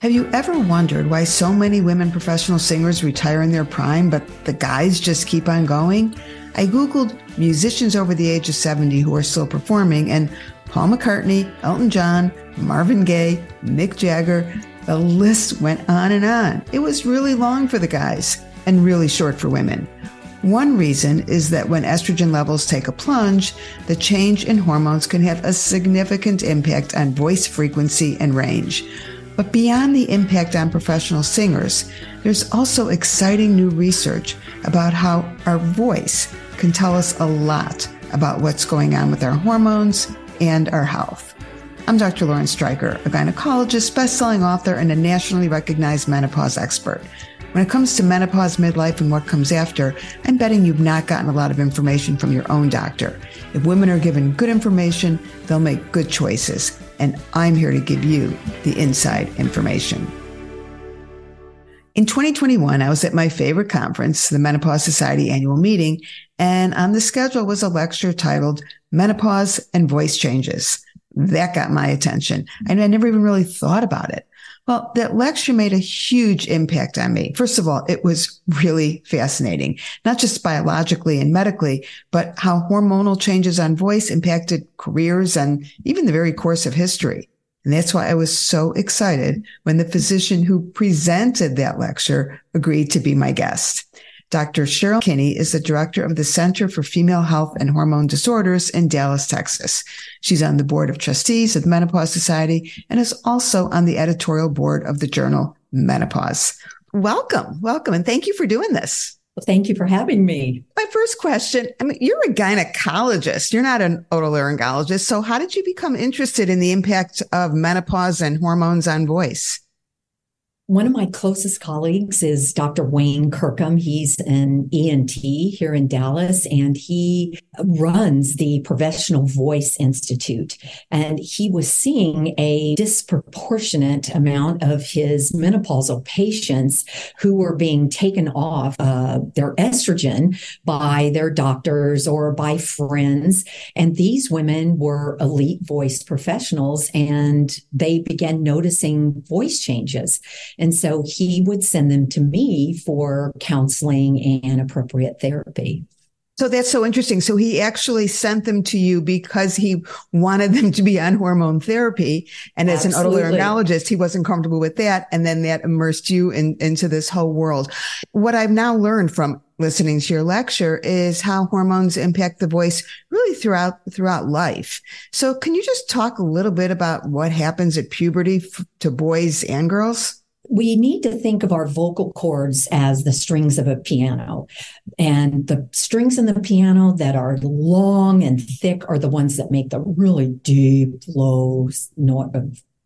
Have you ever wondered why so many women professional singers retire in their prime, but the guys just keep on going? I Googled musicians over the age of 70 who are still performing, and Paul McCartney, Elton John, Marvin Gaye, Mick Jagger, the list went on and on. It was really long for the guys and really short for women. One reason is that when estrogen levels take a plunge, the change in hormones can have a significant impact on voice frequency and range. But beyond the impact on professional singers, there's also exciting new research about how our voice can tell us a lot about what's going on with our hormones and our health. I'm Dr. Lauren Streicher, a gynecologist, best-selling author, and a nationally recognized menopause expert. When it comes to menopause, midlife, and what comes after, I'm betting you've not gotten a lot of information from your own doctor. If women are given good information, they'll make good choices. And I'm here to give you the inside information. In 2021, I was at my favorite conference, the Menopause Society annual meeting, and on the schedule was a lecture titled Menopause and Voice Changes. That got my attention. And I never even really thought about it. Well, that lecture made a huge impact on me. First of all, it was really fascinating, not just biologically and medically, but how hormonal changes on voice impacted careers and even the very course of history. And that's why I was so excited when the physician who presented that lecture agreed to be my guest. Dr. Cheryl Kinney is the director of the Center for Female Health and Hormone Disorders in Dallas, Texas. She's on the board of trustees of the Menopause Society and is also on the editorial board of the journal Menopause. Welcome, welcome, and thank you for doing this. Well, thank you for having me. My first question I mean, you're a gynecologist, you're not an otolaryngologist. So, how did you become interested in the impact of menopause and hormones on voice? One of my closest colleagues is Dr. Wayne Kirkham. He's an ENT here in Dallas and he runs the Professional Voice Institute. And he was seeing a disproportionate amount of his menopausal patients who were being taken off uh, their estrogen by their doctors or by friends. And these women were elite voice professionals and they began noticing voice changes. And so he would send them to me for counseling and appropriate therapy. So that's so interesting. So he actually sent them to you because he wanted them to be on hormone therapy. And as Absolutely. an otolaryngologist, he wasn't comfortable with that. And then that immersed you in, into this whole world. What I've now learned from listening to your lecture is how hormones impact the voice really throughout throughout life. So can you just talk a little bit about what happens at puberty f- to boys and girls? We need to think of our vocal cords as the strings of a piano. And the strings in the piano that are long and thick are the ones that make the really deep, low uh,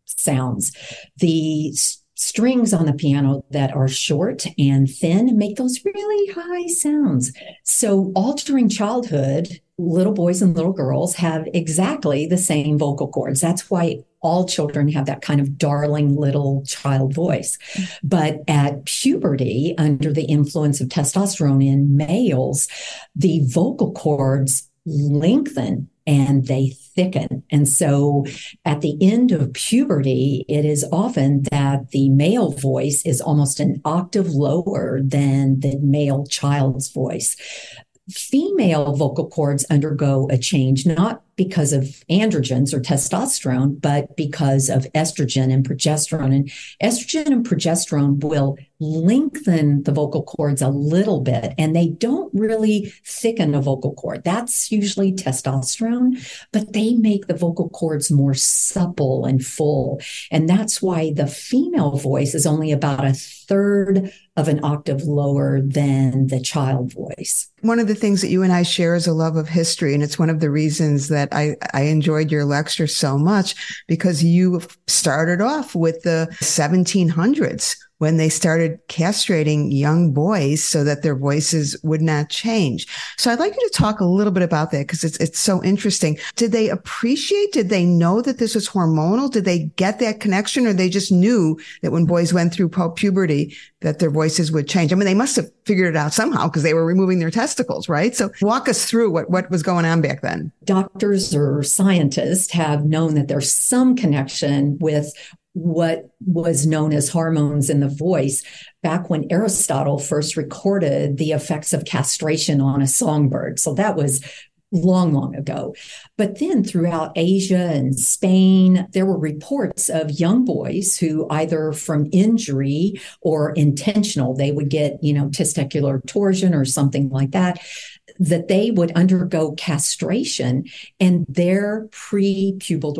sounds. The strings on the piano that are short and thin make those really high sounds. So, all during childhood, little boys and little girls have exactly the same vocal cords. That's why all children have that kind of darling little child voice. But at puberty, under the influence of testosterone in males, the vocal cords lengthen and they thicken. And so at the end of puberty, it is often that the male voice is almost an octave lower than the male child's voice female vocal cords undergo a change, not because of androgens or testosterone, but because of estrogen and progesterone. And estrogen and progesterone will lengthen the vocal cords a little bit, and they don't really thicken a vocal cord. That's usually testosterone, but they make the vocal cords more supple and full. And that's why the female voice is only about a third of an octave lower than the child voice. One of the things that you and I share is a love of history. And it's one of the reasons that I, I enjoyed your lecture so much because you started off with the 1700s when they started castrating young boys so that their voices would not change. So I'd like you to talk a little bit about that because it's it's so interesting. Did they appreciate? Did they know that this was hormonal? Did they get that connection, or they just knew that when boys went through puberty that their voices would change? I mean, they must have figured it out somehow because they were removing their testicles, right? So walk us through what what was going on back then. Doctors or scientists have known that there's some connection with what was known as hormones in the voice back when Aristotle first recorded the effects of castration on a songbird. So that was long, long ago. But then throughout Asia and Spain, there were reports of young boys who either from injury or intentional, they would get, you know, testicular torsion or something like that, that they would undergo castration and their prepubal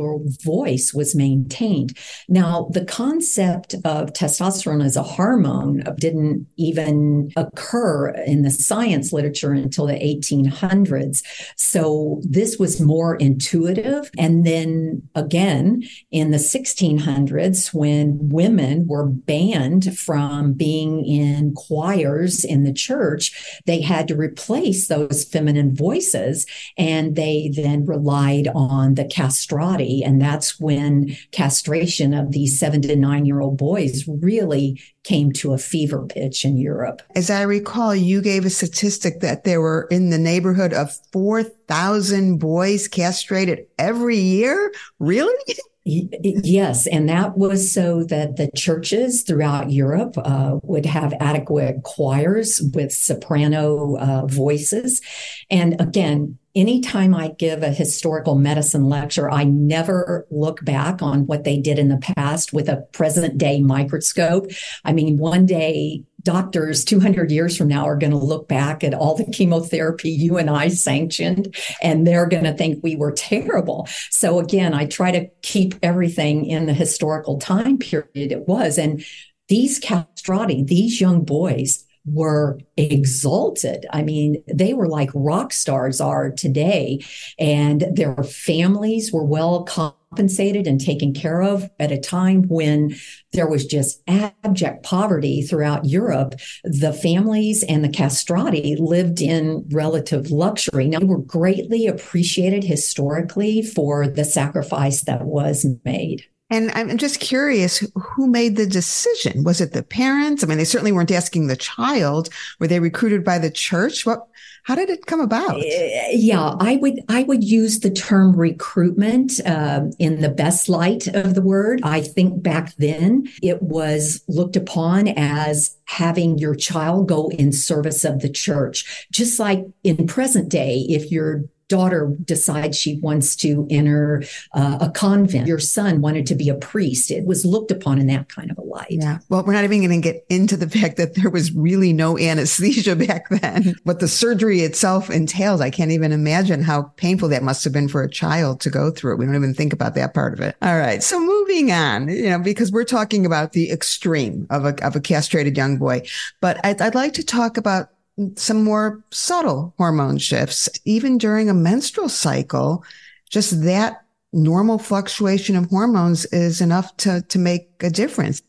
voice was maintained. Now, the concept of testosterone as a hormone didn't even occur in the science literature until the 1800s. So this was more intuitive. And then again, in the 1600s, when women were banned from being in choirs in the church, they had to replace those those feminine voices. And they then relied on the castrati. And that's when castration of these seven to nine year old boys really came to a fever pitch in Europe. As I recall, you gave a statistic that there were in the neighborhood of 4,000 boys castrated every year. Really? Yes, and that was so that the churches throughout Europe uh, would have adequate choirs with soprano uh, voices. And again, anytime I give a historical medicine lecture, I never look back on what they did in the past with a present day microscope. I mean, one day doctors 200 years from now are going to look back at all the chemotherapy you and I sanctioned and they're going to think we were terrible. So again, I try to keep everything in the historical time period it was. And these castrati, these young boys, were exalted. I mean, they were like rock stars are today, and their families were well compensated and taken care of at a time when there was just abject poverty throughout Europe. The families and the castrati lived in relative luxury. Now, they were greatly appreciated historically for the sacrifice that was made. And I'm just curious, who made the decision? Was it the parents? I mean, they certainly weren't asking the child. Were they recruited by the church? What, how did it come about? Eh, yeah, I would I would use the term recruitment uh, in the best light of the word. I think back then it was looked upon as having your child go in service of the church, just like in present day, if you're daughter decides she wants to enter uh, a convent, your son wanted to be a priest. It was looked upon in that kind of a light. Yeah. Well, we're not even going to get into the fact that there was really no anesthesia back then. What the surgery itself entails, I can't even imagine how painful that must have been for a child to go through. We don't even think about that part of it. All right. So moving on, you know, because we're talking about the extreme of a, of a castrated young boy, but I'd, I'd like to talk about some more subtle hormone shifts, even during a menstrual cycle, just that normal fluctuation of hormones is enough to, to make a difference.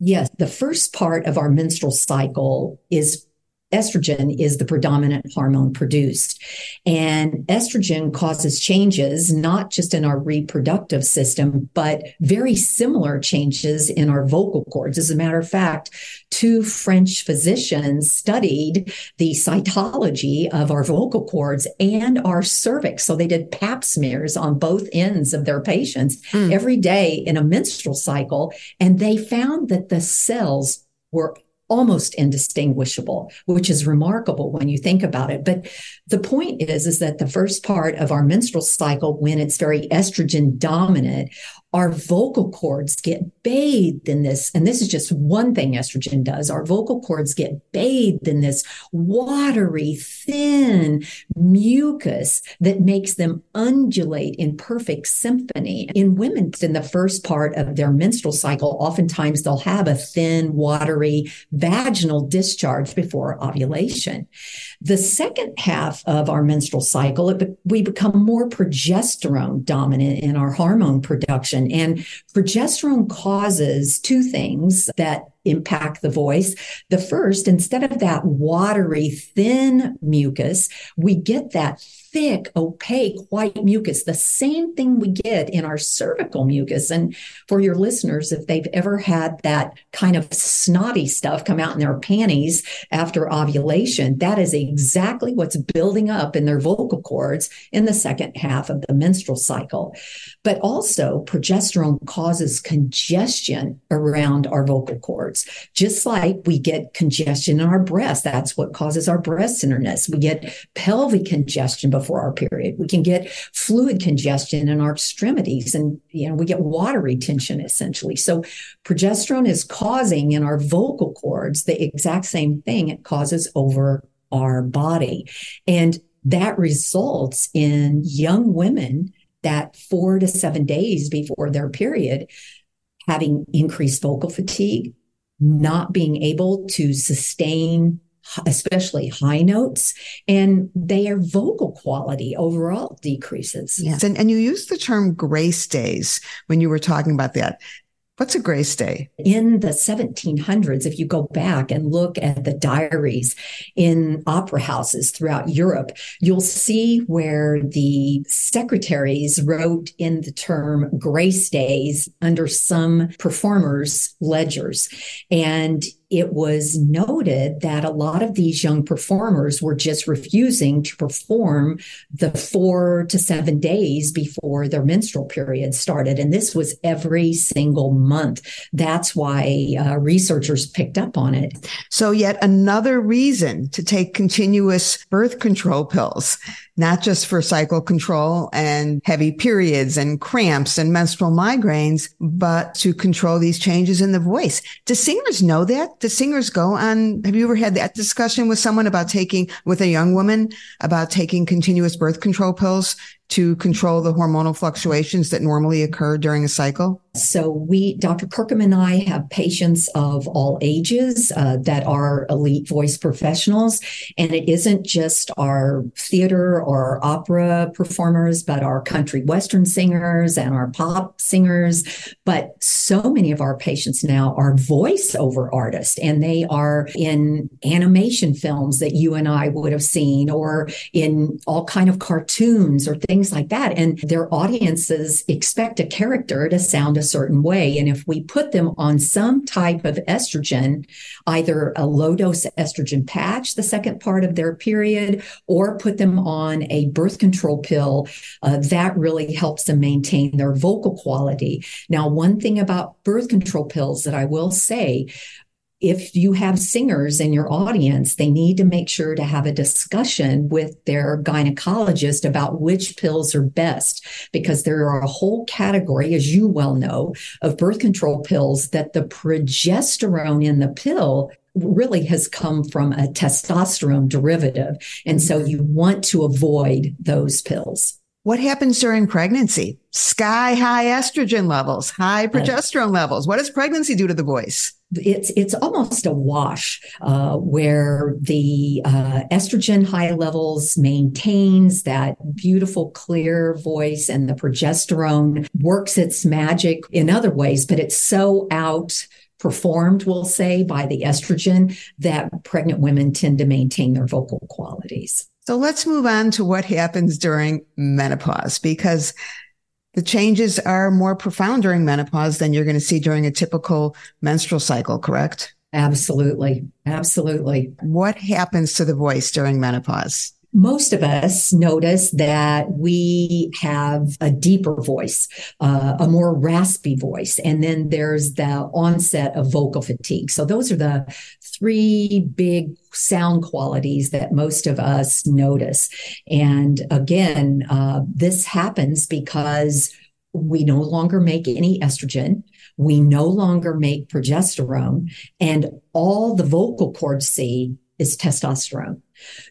Yes. The first part of our menstrual cycle is estrogen is the predominant hormone produced. And estrogen causes changes, not just in our reproductive system, but very similar changes in our vocal cords. As a matter of fact, two French physicians studied the cytology of our vocal cords and our cervix. So they did pap smears on both ends of their patients mm. every day in a menstrual cycle. And they found that the cells were almost indistinguishable, which is remarkable when you think about it. But the point is, is that the first part of our menstrual cycle, when it's very estrogen dominant, our vocal cords get bathed in this. And this is just one thing estrogen does. Our vocal cords get bathed in this watery, thin mucus that makes them undulate in perfect symphony. In women, in the first part of their menstrual cycle, oftentimes they'll have a thin, watery vaginal discharge before ovulation. The second half of our menstrual cycle, it, we become more progesterone dominant in our hormone production. And progesterone causes two things that impact the voice. The first, instead of that watery, thin mucus, we get that thick, opaque white mucus, the same thing we get in our cervical mucus. And for your listeners, if they've ever had that kind of snotty stuff come out in their panties after ovulation, that is exactly what's building up in their vocal cords in the second half of the menstrual cycle. But also, progesterone causes congestion around our vocal cords, just like we get congestion in our breast. That's what causes our breast tenderness. We get pelvic congestion before before our period. We can get fluid congestion in our extremities and, you know, we get water retention essentially. So progesterone is causing in our vocal cords the exact same thing it causes over our body. And that results in young women that four to seven days before their period having increased vocal fatigue, not being able to sustain especially high notes, and their vocal quality overall decreases. Yes. And, and you used the term grace days when you were talking about that. What's a grace day? In the 1700s, if you go back and look at the diaries in opera houses throughout Europe, you'll see where the secretaries wrote in the term grace days under some performers' ledgers. And it was noted that a lot of these young performers were just refusing to perform the four to seven days before their menstrual period started. And this was every single month. That's why uh, researchers picked up on it. So, yet another reason to take continuous birth control pills not just for cycle control and heavy periods and cramps and menstrual migraines, but to control these changes in the voice. Do singers know that? Do singers go on? Have you ever had that discussion with someone about taking, with a young woman about taking continuous birth control pills to control the hormonal fluctuations that normally occur during a cycle? So we, Dr. Kirkham and I have patients of all ages uh, that are elite voice professionals. And it isn't just our theater or opera performers, but our country western singers and our pop singers. But so many of our patients now are voiceover artists and they are in animation films that you and I would have seen or in all kind of cartoons or things like that. And their audiences expect a character to sound a certain way. And if we put them on some type of estrogen, either a low dose estrogen patch, the second part of their period, or put them on a birth control pill, uh, that really helps them maintain their vocal quality. Now, one thing about birth control pills that I will say, if you have singers in your audience, they need to make sure to have a discussion with their gynecologist about which pills are best, because there are a whole category, as you well know, of birth control pills that the progesterone in the pill really has come from a testosterone derivative. And so mm-hmm. you want to avoid those pills. What happens during pregnancy? Sky high estrogen levels, high progesterone levels. What does pregnancy do to the voice? it's it's almost a wash uh, where the uh, estrogen high levels maintains that beautiful clear voice and the progesterone works its magic in other ways but it's so out performed we'll say by the estrogen that pregnant women tend to maintain their vocal qualities so let's move on to what happens during menopause because the changes are more profound during menopause than you're going to see during a typical menstrual cycle, correct? Absolutely. Absolutely. What happens to the voice during menopause? most of us notice that we have a deeper voice, uh, a more raspy voice. And then there's the onset of vocal fatigue. So those are the three big sound qualities that most of us notice. And again, uh, this happens because we no longer make any estrogen. We no longer make progesterone and all the vocal cords see is testosterone.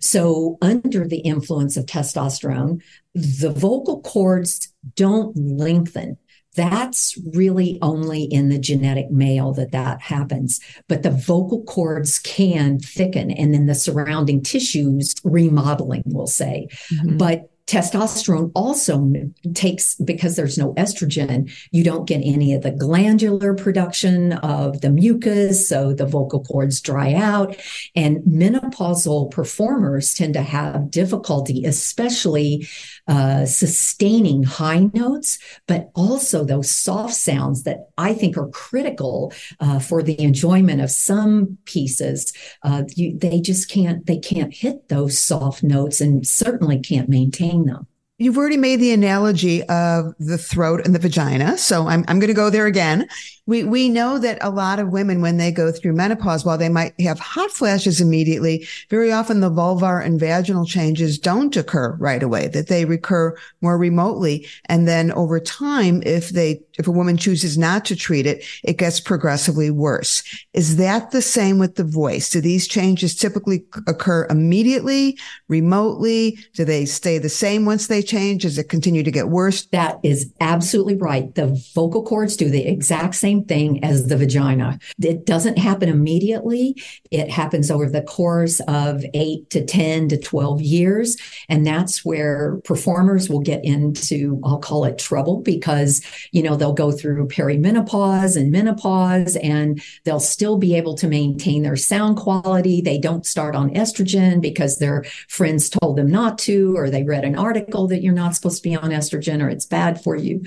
So, under the influence of testosterone, the vocal cords don't lengthen. That's really only in the genetic male that that happens. But the vocal cords can thicken and then the surrounding tissues remodeling, we'll say. Mm-hmm. But testosterone also takes because there's no estrogen you don't get any of the glandular production of the mucus so the vocal cords dry out and menopausal performers tend to have difficulty especially uh, sustaining high notes but also those soft sounds that i think are critical uh, for the enjoyment of some pieces uh, you, they just can't they can't hit those soft notes and certainly can't maintain them. You've already made the analogy of the throat and the vagina. So I'm, I'm going to go there again we we know that a lot of women when they go through menopause while they might have hot flashes immediately very often the vulvar and vaginal changes don't occur right away that they recur more remotely and then over time if they if a woman chooses not to treat it it gets progressively worse is that the same with the voice do these changes typically occur immediately remotely do they stay the same once they change does it continue to get worse that is absolutely right the vocal cords do the exact same thing as the vagina. It doesn't happen immediately. It happens over the course of eight to 10 to 12 years. And that's where performers will get into, I'll call it trouble because, you know, they'll go through perimenopause and menopause and they'll still be able to maintain their sound quality. They don't start on estrogen because their friends told them not to, or they read an article that you're not supposed to be on estrogen or it's bad for you.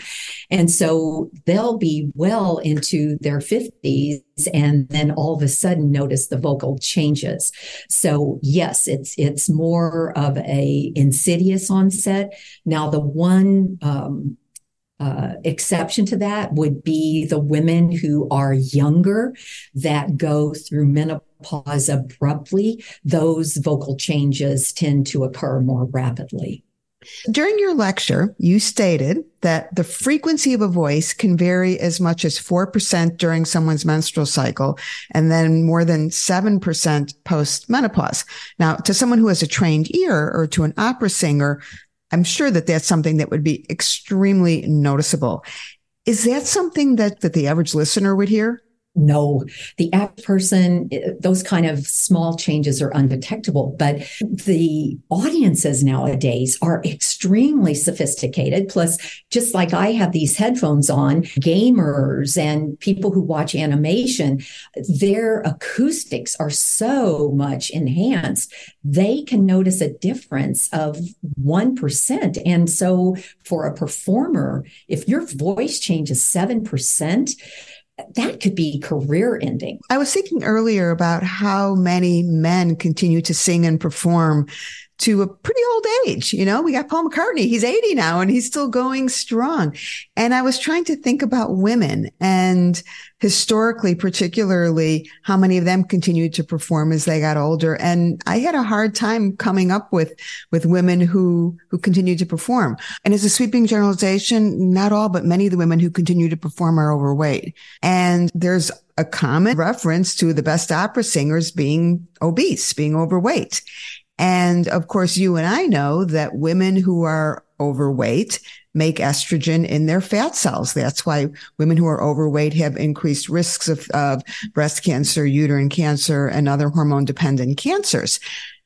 And so they'll be well into their 50s and then all of a sudden notice the vocal changes. So yes, it's it's more of a insidious onset. Now the one um, uh, exception to that would be the women who are younger that go through menopause abruptly. Those vocal changes tend to occur more rapidly. During your lecture, you stated that the frequency of a voice can vary as much as 4% during someone's menstrual cycle and then more than 7% post menopause. Now, to someone who has a trained ear or to an opera singer, I'm sure that that's something that would be extremely noticeable. Is that something that, that the average listener would hear? No, the average person, eh, those kind of small changes are undetectable. But the audiences nowadays are extremely sophisticated. Plus, just like I have these headphones on, gamers and people who watch animation, their acoustics are so much enhanced. They can notice a difference of 1%. And so for a performer, if your voice changes 7%, that could be career ending. I was thinking earlier about how many men continue to sing and perform to a pretty old age. You know, we got Paul McCartney. He's 80 now and he's still going strong. And I was trying to think about women and historically, particularly how many of them continued to perform as they got older. And I had a hard time coming up with, with women who, who continued to perform. And as a sweeping generalization, not all, but many of the women who continue to perform are overweight. And there's a common reference to the best opera singers being obese, being overweight. And of course, you and I know that women who are overweight make estrogen in their fat cells. That's why women who are overweight have increased risks of, of breast cancer, uterine cancer, and other hormone dependent cancers.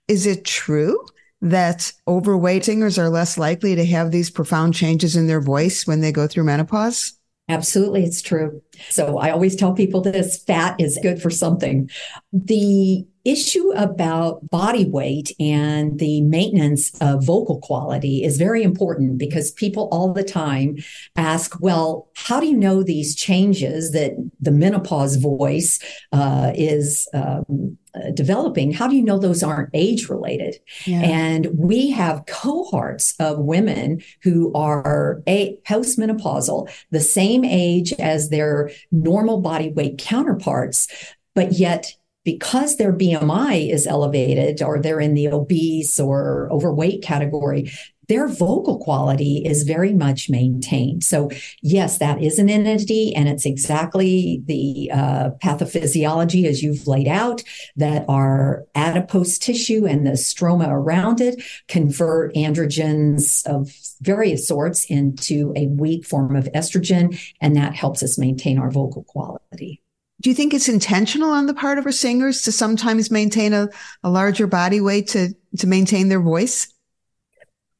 Is it true that overweight singers are less likely to have these profound changes in their voice when they go through menopause? Absolutely, it's true. So I always tell people this fat is good for something. The issue about body weight and the maintenance of vocal quality is very important because people all the time ask, well, how do you know these changes that the menopause voice uh, is um, uh, developing? How do you know those aren't age related? Yeah. And we have cohorts of women who are a postmenopausal, the same age as their normal body weight counterparts, but yet because their BMI is elevated or they're in the obese or overweight category, their vocal quality is very much maintained. So, yes, that is an entity, and it's exactly the uh, pathophysiology as you've laid out that our adipose tissue and the stroma around it convert androgens of various sorts into a weak form of estrogen, and that helps us maintain our vocal quality. Do you think it's intentional on the part of our singers to sometimes maintain a, a larger body weight to, to maintain their voice?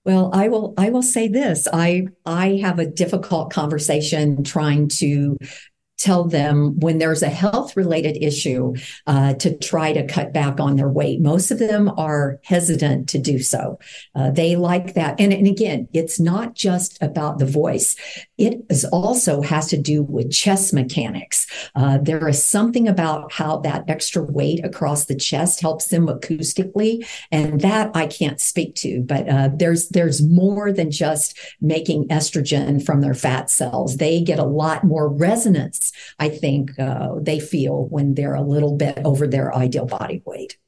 Well, I will I will say this. I I have a difficult conversation trying to tell them when there's a health related issue uh, to try to cut back on their weight. Most of them are hesitant to do so. Uh, they like that. And, and again, it's not just about the voice. It is also has to do with chest mechanics. Uh, there is something about how that extra weight across the chest helps them acoustically. And that I can't speak to, but uh, there's, there's more than just making estrogen from their fat cells. They get a lot more resonance I think uh, they feel when they're a little bit over their ideal body weight.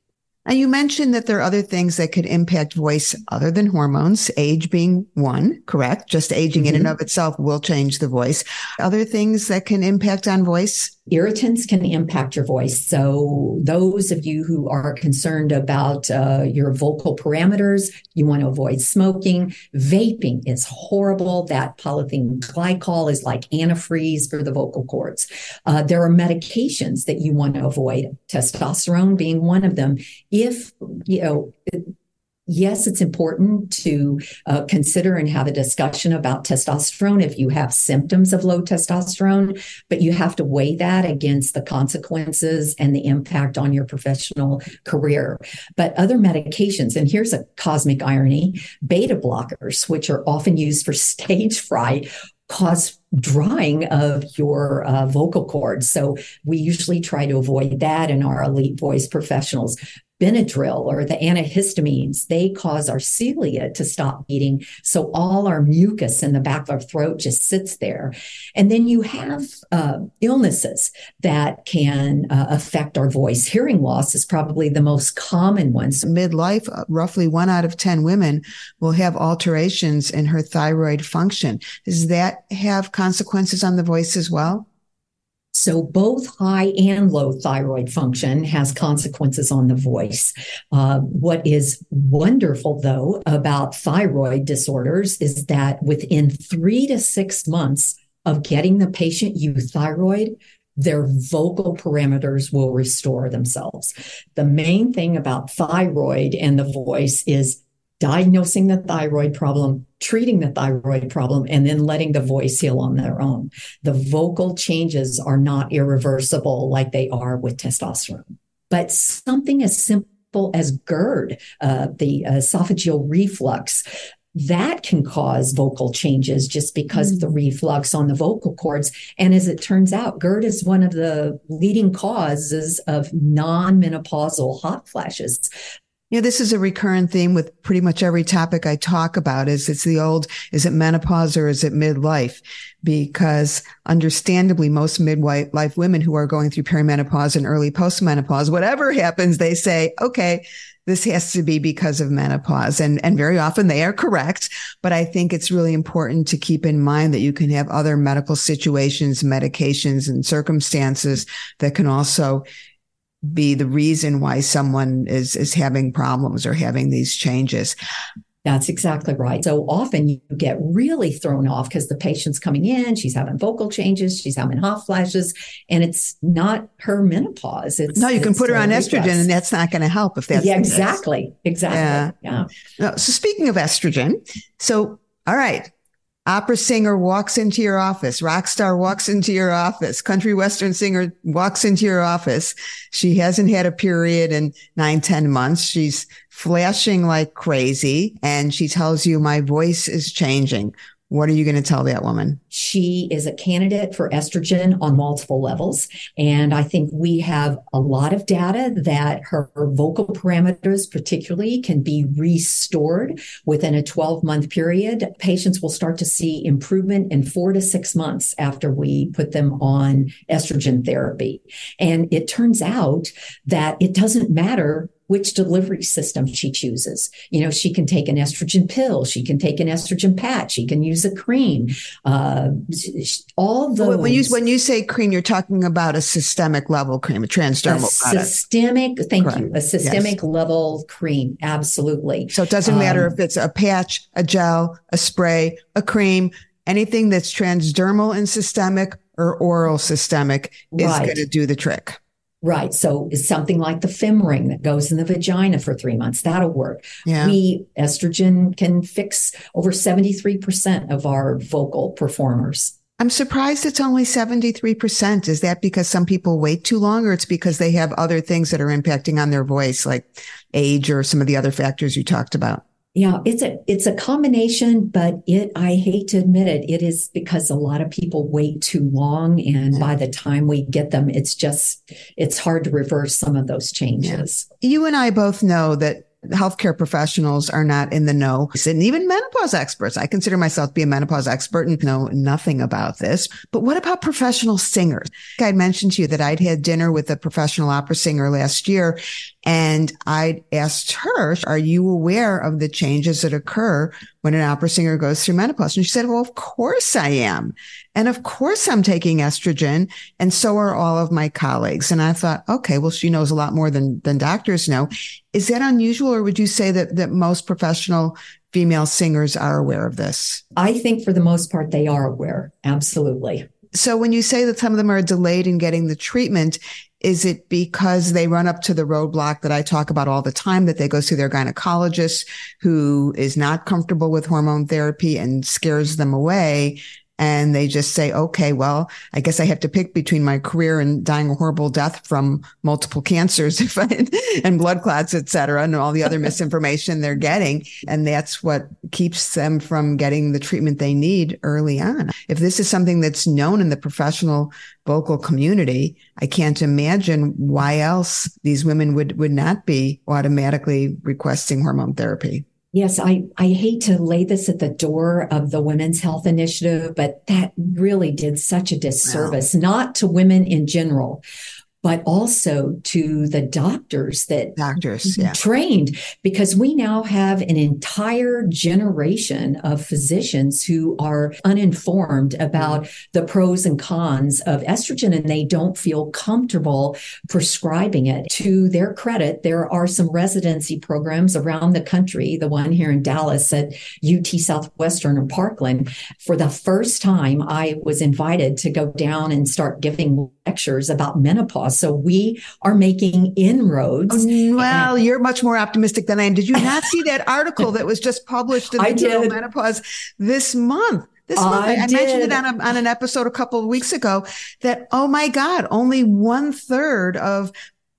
Now, you mentioned that there are other things that could impact voice other than hormones, age being one, correct? Just aging mm-hmm. in and mm-hmm. of itself will change the voice. Other things that can impact on voice? Irritants can impact your voice. So, those of you who are concerned about uh, your vocal parameters, you want to avoid smoking. Vaping is horrible. That polyethylene glycol is like antifreeze for the vocal cords. Uh, there are medications that you want to avoid, testosterone being one of them. If, you know, yes, it's important to uh, consider and have a discussion about testosterone if you have symptoms of low testosterone, but you have to weigh that against the consequences and the impact on your professional career. But other medications, and here's a cosmic irony beta blockers, which are often used for stage fright, cause drying of your uh, vocal cords. So we usually try to avoid that in our elite voice professionals. Benadryl or the antihistamines, they cause our cilia to stop beating. So all our mucus in the back of our throat just sits there. And then you have uh, illnesses that can uh, affect our voice. Hearing loss is probably the most common one. So midlife, uh, roughly one out of 10 women will have alterations in her thyroid function. Does that have consequences on the voice as well? So both high and low thyroid function has consequences on the voice. Uh, what is wonderful though about thyroid disorders is that within three to six months of getting the patient euthyroid, their vocal parameters will restore themselves. The main thing about thyroid and the voice is diagnosing the thyroid problem, treating the thyroid problem, and then letting the voice heal on their own. The vocal changes are not irreversible like they are with testosterone. But something as simple as GERD, uh, the esophageal reflux, that can cause vocal changes just because mm. of the mm. reflux on the vocal cords. And as it turns out, GERD is one of the leading causes of non menopausal hot flashes. You know, this is a recurrent theme with pretty much every topic I talk about is it's the old, is it menopause or is it midlife? Because understandably, most midlife women who are going through perimenopause and early postmenopause, whatever happens, they say, okay, this has to be because of menopause. And, and very often they are correct. But I think it's really important to keep in mind that you can have other medical situations, medications and circumstances that can also be the reason why someone is is having problems or having these changes. That's exactly right. So often you get really thrown off because the patient's coming in, she's having vocal changes, she's having hot flashes, and it's not her menopause. It's no, you can put her on estrogen, and that's not going to help if that's yeah, exactly, exactly. Yeah. yeah. So speaking of estrogen, so all right, opera singer walks into your office, rock star walks into your office, country western singer walks into your office. She hasn't had a period in nine, ten months. She's flashing like crazy and she tells you my voice is changing. What are you going to tell that woman? She is a candidate for estrogen on multiple levels. And I think we have a lot of data that her, vocal parameters, particularly, can be restored within a 12 month period. Patients will start to see improvement in four to six months after we put them on estrogen therapy. And it turns out that it doesn't matter which delivery system she chooses. You know, she can take an estrogen pill, she can take an estrogen patch, she can use a cream. Uh, all those. When you when you say cream, you're talking about a systemic level cream, a transdermal a product. Systemic, thank Correct. you, a systemic yes. level cream, absolutely. So it doesn't um, matter if it's a patch, a gel, a spray, a cream, anything that's transdermal and systemic or oral systemic is right. going to do the trick. Right. So it's something like the Femring that goes in the vagina for three months. That'll work. Yeah. We estrogen can fix over 73% of our vocal performers. I'm surprised it's only 73%. Is that because some people wait too long or it's because they have other things that are impacting on their voice, like age or some of the other factors you talked about? Yeah, it's a it's a combination, but it I hate to admit it, it is because a lot of people wait too long and yeah. by the time we get them, it's just it's hard to reverse some of those changes. Yeah. You and I both know that healthcare professionals are not in the know and even menopause experts. I consider myself to be a menopause expert and know nothing about this. But what about professional singers? I mentioned to you that I'd had dinner with a professional opera singer last year and I asked her, are you aware of the changes that occur when an opera singer goes through menopause? And she said, well, of course I am. And of course I'm taking estrogen. And so are all of my colleagues. And I thought, okay, well, she knows a lot more than, than doctors know. Is that unusual? Or would you say that, that most professional female singers are aware of this? I think for the most part, they are aware. Absolutely. So when you say that some of them are delayed in getting the treatment, is it because they run up to the roadblock that I talk about all the time that they go see their gynecologist who is not comfortable with hormone therapy and scares them away? And they just say, okay, well, I guess I have to pick between my career and dying a horrible death from multiple cancers if I, and blood clots, et cetera, and all the other misinformation they're getting. And that's what keeps them from getting the treatment they need early on. If this is something that's known in the professional vocal community, I can't imagine why else these women would, would not be automatically requesting hormone therapy. Yes, I, I hate to lay this at the door of the Women's Health Initiative, but that really did such a disservice, wow. not to women in general, but also to the doctors that doctors yeah. trained because we now have an entire generation of physicians who are uninformed about mm. the pros and cons of estrogen and they don't feel comfortable prescribing it to their credit there are some residency programs around the country the one here in Dallas at UT Southwestern or Parkland for the first time I was invited to go down and start giving lectures about menopause so we are making inroads. Oh, well, and- you're much more optimistic than I am. Did you not see that article that was just published in the I Journal Menopause this month? This month, I, I mentioned it on, a, on an episode a couple of weeks ago that, oh my God, only one third of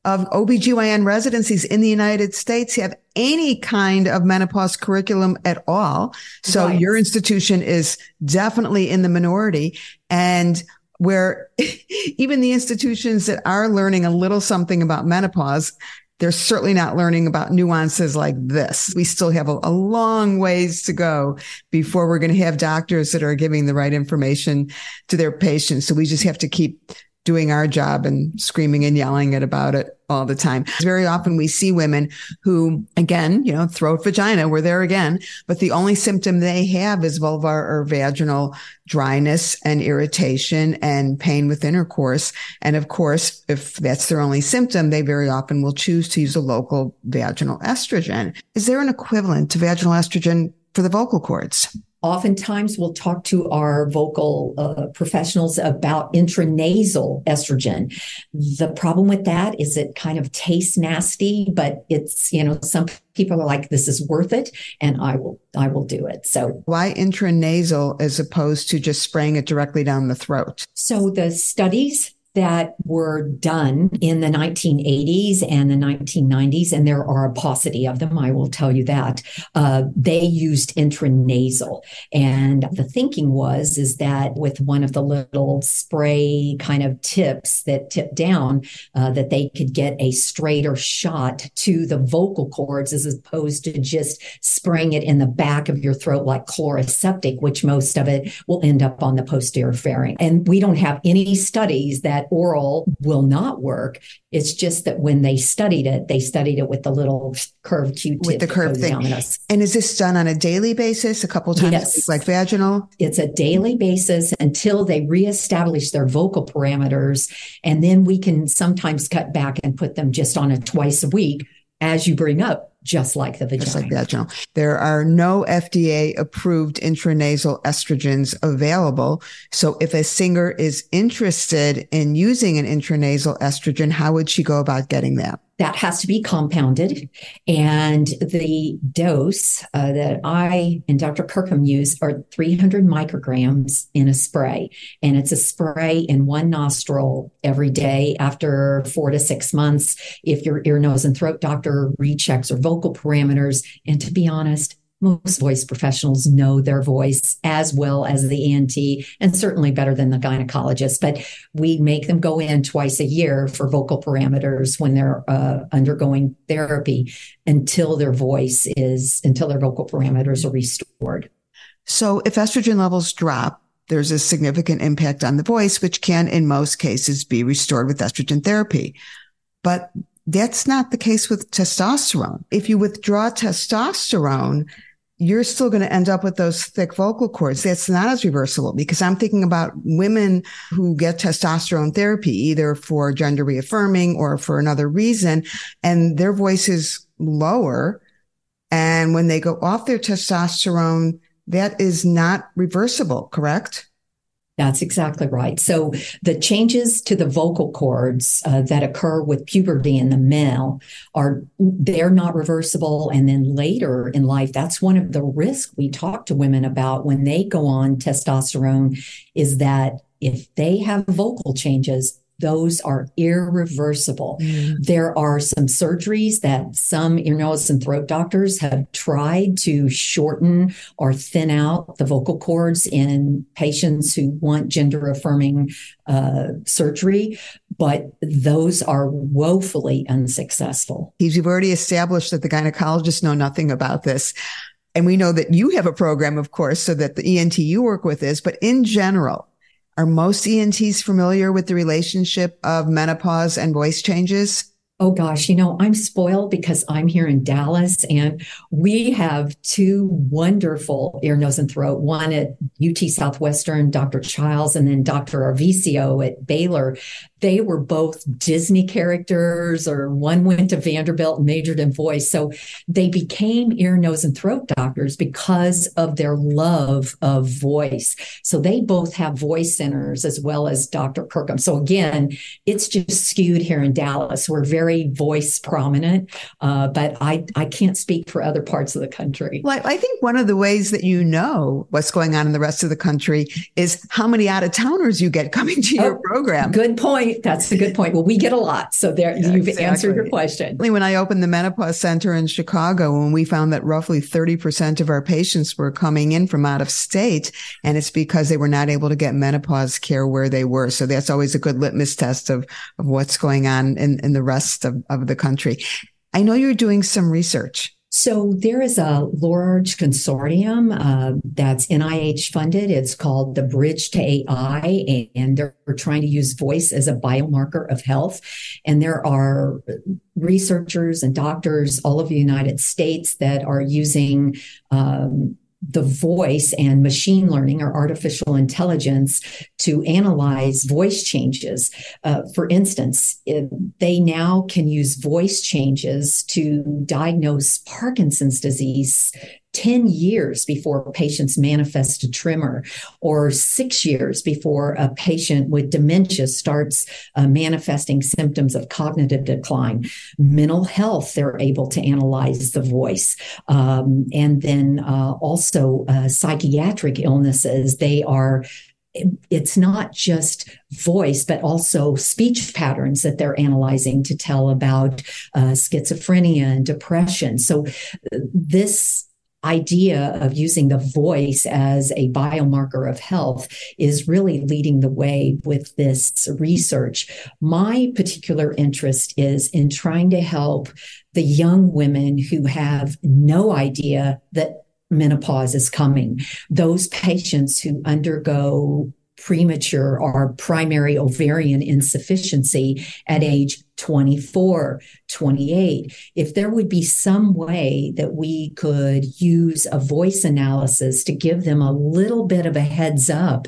of OBGYN residencies in the United States have any kind of menopause curriculum at all. So right. your institution is definitely in the minority. And where even the institutions that are learning a little something about menopause, they're certainly not learning about nuances like this. We still have a, a long ways to go before we're going to have doctors that are giving the right information to their patients. So we just have to keep doing our job and screaming and yelling it about it all the time. Very often we see women who, again, you know, throat vagina, we're there again, but the only symptom they have is vulvar or vaginal dryness and irritation and pain with intercourse. And of course, if that's their only symptom, they very often will choose to use a local vaginal estrogen. Is there an equivalent to vaginal estrogen for the vocal cords? Oftentimes, we'll talk to our vocal uh, professionals about intranasal estrogen. The problem with that is it kind of tastes nasty, but it's, you know, some people are like, this is worth it. And I will, I will do it. So why intranasal as opposed to just spraying it directly down the throat? So the studies that were done in the 1980s and the 1990s, and there are a paucity of them, I will tell you that. Uh, they used intranasal. And the thinking was is that with one of the little spray kind of tips that tip down, uh, that they could get a straighter shot to the vocal cords as opposed to just spraying it in the back of your throat like Chloraseptic, which most of it will end up on the posterior pharynx. And we don't have any studies that that oral will not work. It's just that when they studied it, they studied it with the little curved Q-tip with the curved thing. And is this done on a daily basis, a couple times yes. week, like vaginal? It's a daily basis until they reestablish their vocal parameters, and then we can sometimes cut back and put them just on a twice a week as you bring up, just like the vagina. Just like the vaginal. There are no FDA approved intranasal estrogens available. So if a singer is interested in using an intranasal estrogen, how would she go about getting that? That has to be compounded. And the dose uh, that I and Dr. Kirkham use are 300 micrograms in a spray. And it's a spray in one nostril every day after four to six months. If your ear, nose, and throat doctor rechecks or vocal parameters. And to be honest, most voice professionals know their voice as well as the ENT and certainly better than the gynecologist. But we make them go in twice a year for vocal parameters when they're uh, undergoing therapy until their voice is, until their vocal parameters are restored. So if estrogen levels drop, there's a significant impact on the voice, which can, in most cases, be restored with estrogen therapy. But that's not the case with testosterone. If you withdraw testosterone, you're still going to end up with those thick vocal cords. That's not as reversible because I'm thinking about women who get testosterone therapy, either for gender reaffirming or for another reason, and their voice is lower. And when they go off their testosterone, that is not reversible, correct? That's exactly right. So the changes to the vocal cords uh, that occur with puberty in the male are they're not reversible. And then later in life, that's one of the risks we talk to women about when they go on testosterone is that if they have vocal changes, those are irreversible. Mm. There are some surgeries that some ear, nose, and throat doctors have tried to shorten or thin out the vocal cords in patients who want gender affirming uh, surgery, but those are woefully unsuccessful. You've already established that the gynecologists know nothing about this. And we know that you have a program, of course, so that the ENT you work with is, but in general, are most ENTs familiar with the relationship of menopause and voice changes? Oh gosh, you know, I'm spoiled because I'm here in Dallas and we have two wonderful ear, nose, and throat, one at UT Southwestern, Dr. Childs, and then Dr. Arvicio at Baylor they were both Disney characters, or one went to Vanderbilt and majored in voice. So they became ear, nose, and throat doctors because of their love of voice. So they both have voice centers as well as Dr. Kirkham. So again, it's just skewed here in Dallas. We're very voice prominent, uh, but I, I can't speak for other parts of the country. Well, I think one of the ways that you know what's going on in the rest of the country is how many out of towners you get coming to your oh, program. Good point point. That's a good point. Well, we get a lot. So there yeah, you've exactly. answered your question. When I opened the menopause center in Chicago, when we found that roughly 30% of our patients were coming in from out of state, and it's because they were not able to get menopause care where they were. So that's always a good litmus test of, of what's going on in, in the rest of, of the country. I know you're doing some research so there is a large consortium uh, that's NIH funded. It's called the Bridge to AI, and they're trying to use voice as a biomarker of health. And there are researchers and doctors all over the United States that are using um, the voice and machine learning or artificial intelligence to analyze voice changes. Uh, for instance, they now can use voice changes to diagnose Parkinson's disease 10 years before patients manifest a tremor, or six years before a patient with dementia starts uh, manifesting symptoms of cognitive decline. Mental health, they're able to analyze the voice. Um, and then uh, also uh, psychiatric illnesses, they are it's not just voice, but also speech patterns that they're analyzing to tell about uh, schizophrenia and depression. So, uh, this idea of using the voice as a biomarker of health is really leading the way with this research. My particular interest is in trying to help the young women who have no idea that menopause is coming, those patients who undergo premature or primary ovarian insufficiency at age 24, 28. If there would be some way that we could use a voice analysis to give them a little bit of a heads up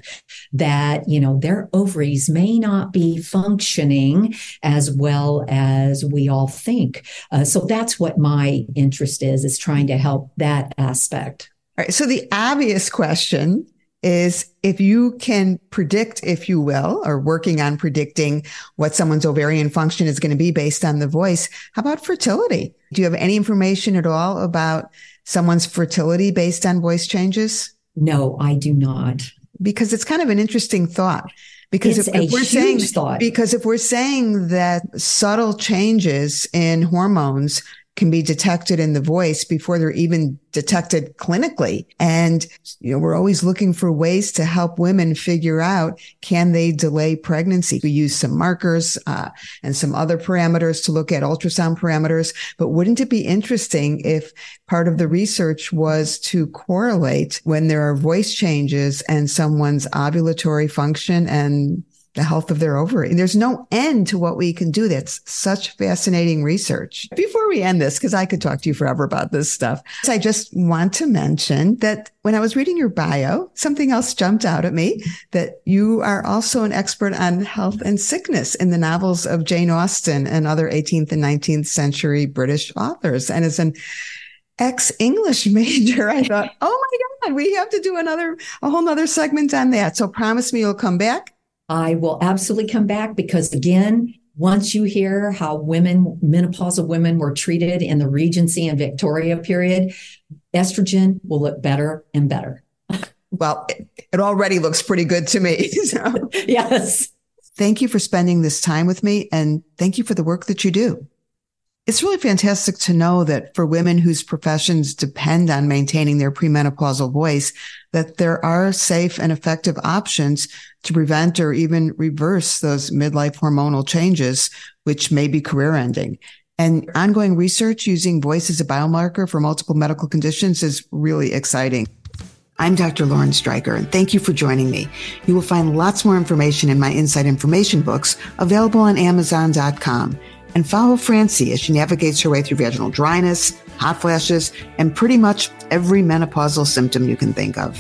that, you know, their ovaries may not be functioning as well as we all think. Uh, so that's what my interest is, is trying to help that aspect. All right. So the obvious question is if you can predict, if you will, or working on predicting what someone's ovarian function is going to be based on the voice, how about fertility? Do you have any information at all about someone's fertility based on voice changes? No, I do not. Because it's kind of an interesting thought. Because it's if, if we're saying thought. because if we're saying that subtle changes in hormones can be detected in the voice before they're even detected clinically. And, you know, we're always looking for ways to help women figure out, can they delay pregnancy? We use some markers, uh, and some other parameters to look at ultrasound parameters. But wouldn't it be interesting if part of the research was to correlate when there are voice changes and someone's ovulatory function and the health of their ovary. And there's no end to what we can do. That's such fascinating research. Before we end this, because I could talk to you forever about this stuff, I just want to mention that when I was reading your bio, something else jumped out at me that you are also an expert on health and sickness in the novels of Jane Austen and other 18th and 19th century British authors. And as an ex English major, I thought, oh my God, we have to do another, a whole nother segment on that. So promise me you'll come back I will absolutely come back because again, once you hear how women, menopausal women were treated in the Regency and Victoria period, estrogen will look better and better. Well, it, it already looks pretty good to me. So. yes. Thank you for spending this time with me and thank you for the work that you do. It's really fantastic to know that for women whose professions depend on maintaining their premenopausal voice, that there are safe and effective options to prevent or even reverse those midlife hormonal changes, which may be career ending. And ongoing research using voice as a biomarker for multiple medical conditions is really exciting. I'm Dr. Lauren Streicher, and thank you for joining me. You will find lots more information in my Inside Information books available on Amazon.com and follow Francie as she navigates her way through vaginal dryness, hot flashes, and pretty much every menopausal symptom you can think of.